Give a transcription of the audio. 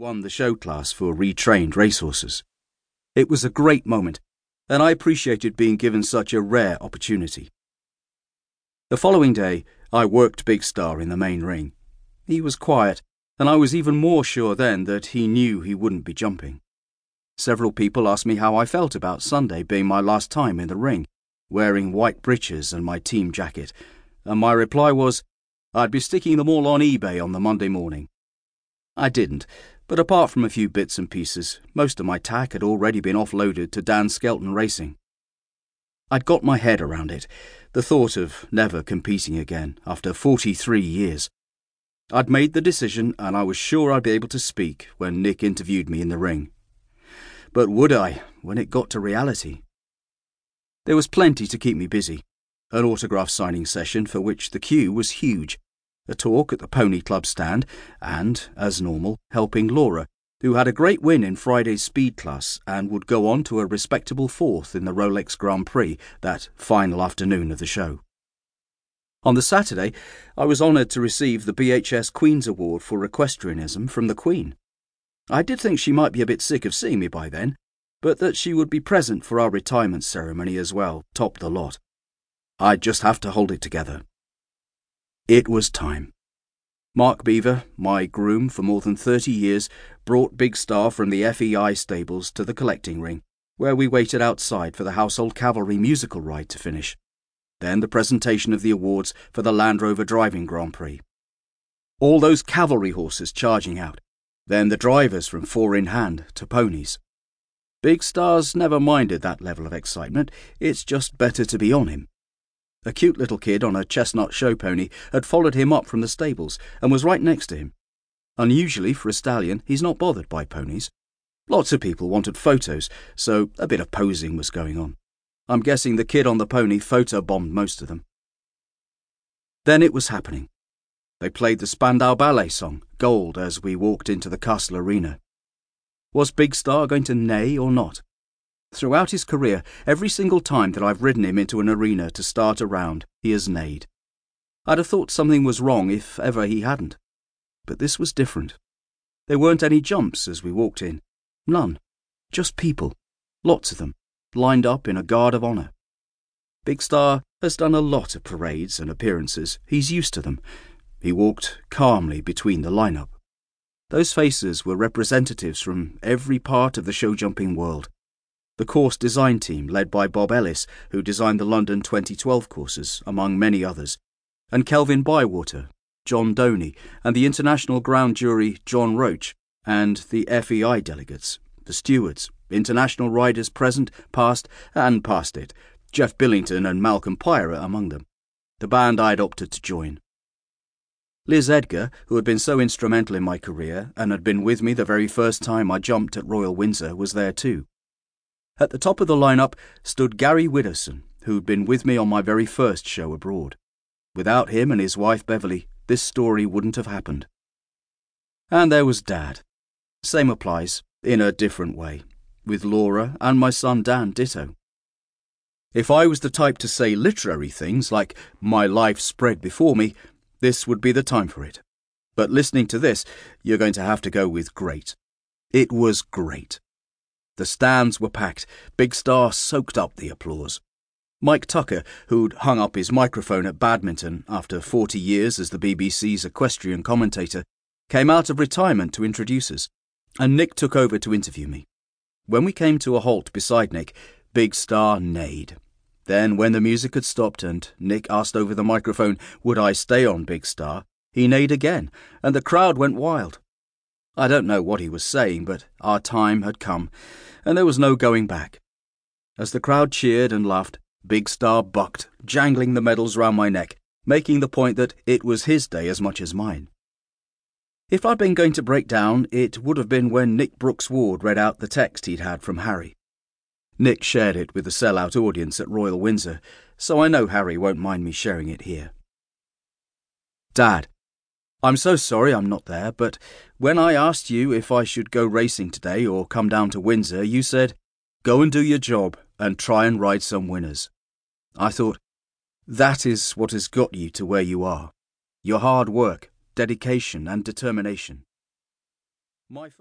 won the show class for retrained racehorses. It was a great moment, and I appreciated being given such a rare opportunity. The following day, I worked Big Star in the main ring. He was quiet, and I was even more sure then that he knew he wouldn't be jumping. Several people asked me how I felt about Sunday being my last time in the ring, wearing white breeches and my team jacket, and my reply was, I'd be sticking them all on eBay on the Monday morning. I didn't, but apart from a few bits and pieces, most of my tack had already been offloaded to Dan Skelton Racing. I'd got my head around it, the thought of never competing again after 43 years. I'd made the decision and I was sure I'd be able to speak when Nick interviewed me in the ring. But would I when it got to reality? There was plenty to keep me busy. An autograph signing session for which the queue was huge, a talk at the Pony Club stand, and, as normal, helping Laura, who had a great win in Friday's speed class and would go on to a respectable fourth in the Rolex Grand Prix that final afternoon of the show. On the Saturday, I was honoured to receive the BHS Queen's Award for Equestrianism from the Queen. I did think she might be a bit sick of seeing me by then, but that she would be present for our retirement ceremony as well topped the lot. I'd just have to hold it together. It was time. Mark Beever, my groom for more than 30 years, brought Big Star from the FEI stables to the collecting ring, where we waited outside for the Household Cavalry musical ride to finish then the presentation of the awards for the Land Rover Driving Grand Prix. All those cavalry horses charging out, then the drivers from four in hand to ponies. Big Stars never minded that level of excitement, it's just better to be on him. A cute little kid on a chestnut show pony had followed him up from the stables and was right next to him. Unusually for a stallion, he's not bothered by ponies. Lots of people wanted photos, so a bit of posing was going on. I'm guessing the kid on the pony photobombed most of them. Then it was happening. They played the Spandau Ballet song, Gold, as we walked into the castle arena. Was Big Star going to neigh or not? Throughout his career, every single time that I've ridden him into an arena to start a round, he has neighed. I'd have thought something was wrong if ever he hadn't. But this was different. There weren't any jumps as we walked in. None. Just people. Lots of them lined up in a guard of honour. Big Star has done a lot of parades and appearances. He's used to them. He walked calmly between the lineup. Those faces were representatives from every part of the show jumping world. The course design team, led by Bob Ellis, who designed the London 2012 courses, among many others, and Kelvin Bywater, John Doney, and the international ground jury John Roach, and the FEI delegates, the stewards, international riders present, past, and past it, Geoff Billington and Malcolm Pyrah among them. The band I'd opted to join. Liz Edgar, who had been so instrumental in my career and had been with me the very first time I jumped at Royal Windsor, was there too. At the top of the lineup stood Gary Widdowson, who'd been with me on my very first show abroad. Without him and his wife Beverly, this story wouldn't have happened. And there was Dad. Same applies, in a different way with Laura and my son Dan ditto. If I was the type to say literary things like my life spread before me, this would be the time for it. But listening to this, you're going to have to go with great. It was great. The stands were packed. Big Star soaked up the applause. Mike Tucker, who'd hung up his microphone at badminton after 40 years as the BBC's equestrian commentator, came out of retirement to introduce us, and Nick took over to interview me. When we came to a halt beside Nick, Big Star neighed. Then, when the music had stopped and Nick asked over the microphone, would I stay on Big Star, he neighed again, and the crowd went wild. I don't know what he was saying, but our time had come, and there was no going back. As the crowd cheered and laughed, Big Star bucked, jangling the medals round my neck, making the point that it was his day as much as mine. If I'd been going to break down, it would have been when Nick Brooks Ward read out the text he'd had from Harry. Nick shared it with the sellout audience at Royal Windsor, so I know Harry won't mind me sharing it here. Dad, I'm so sorry I'm not there, but when I asked you if I should go racing today or come down to Windsor, you said, go and do your job and try and ride some winners. I thought, that is what has got you to where you are. Your hard work, dedication, and determination. My first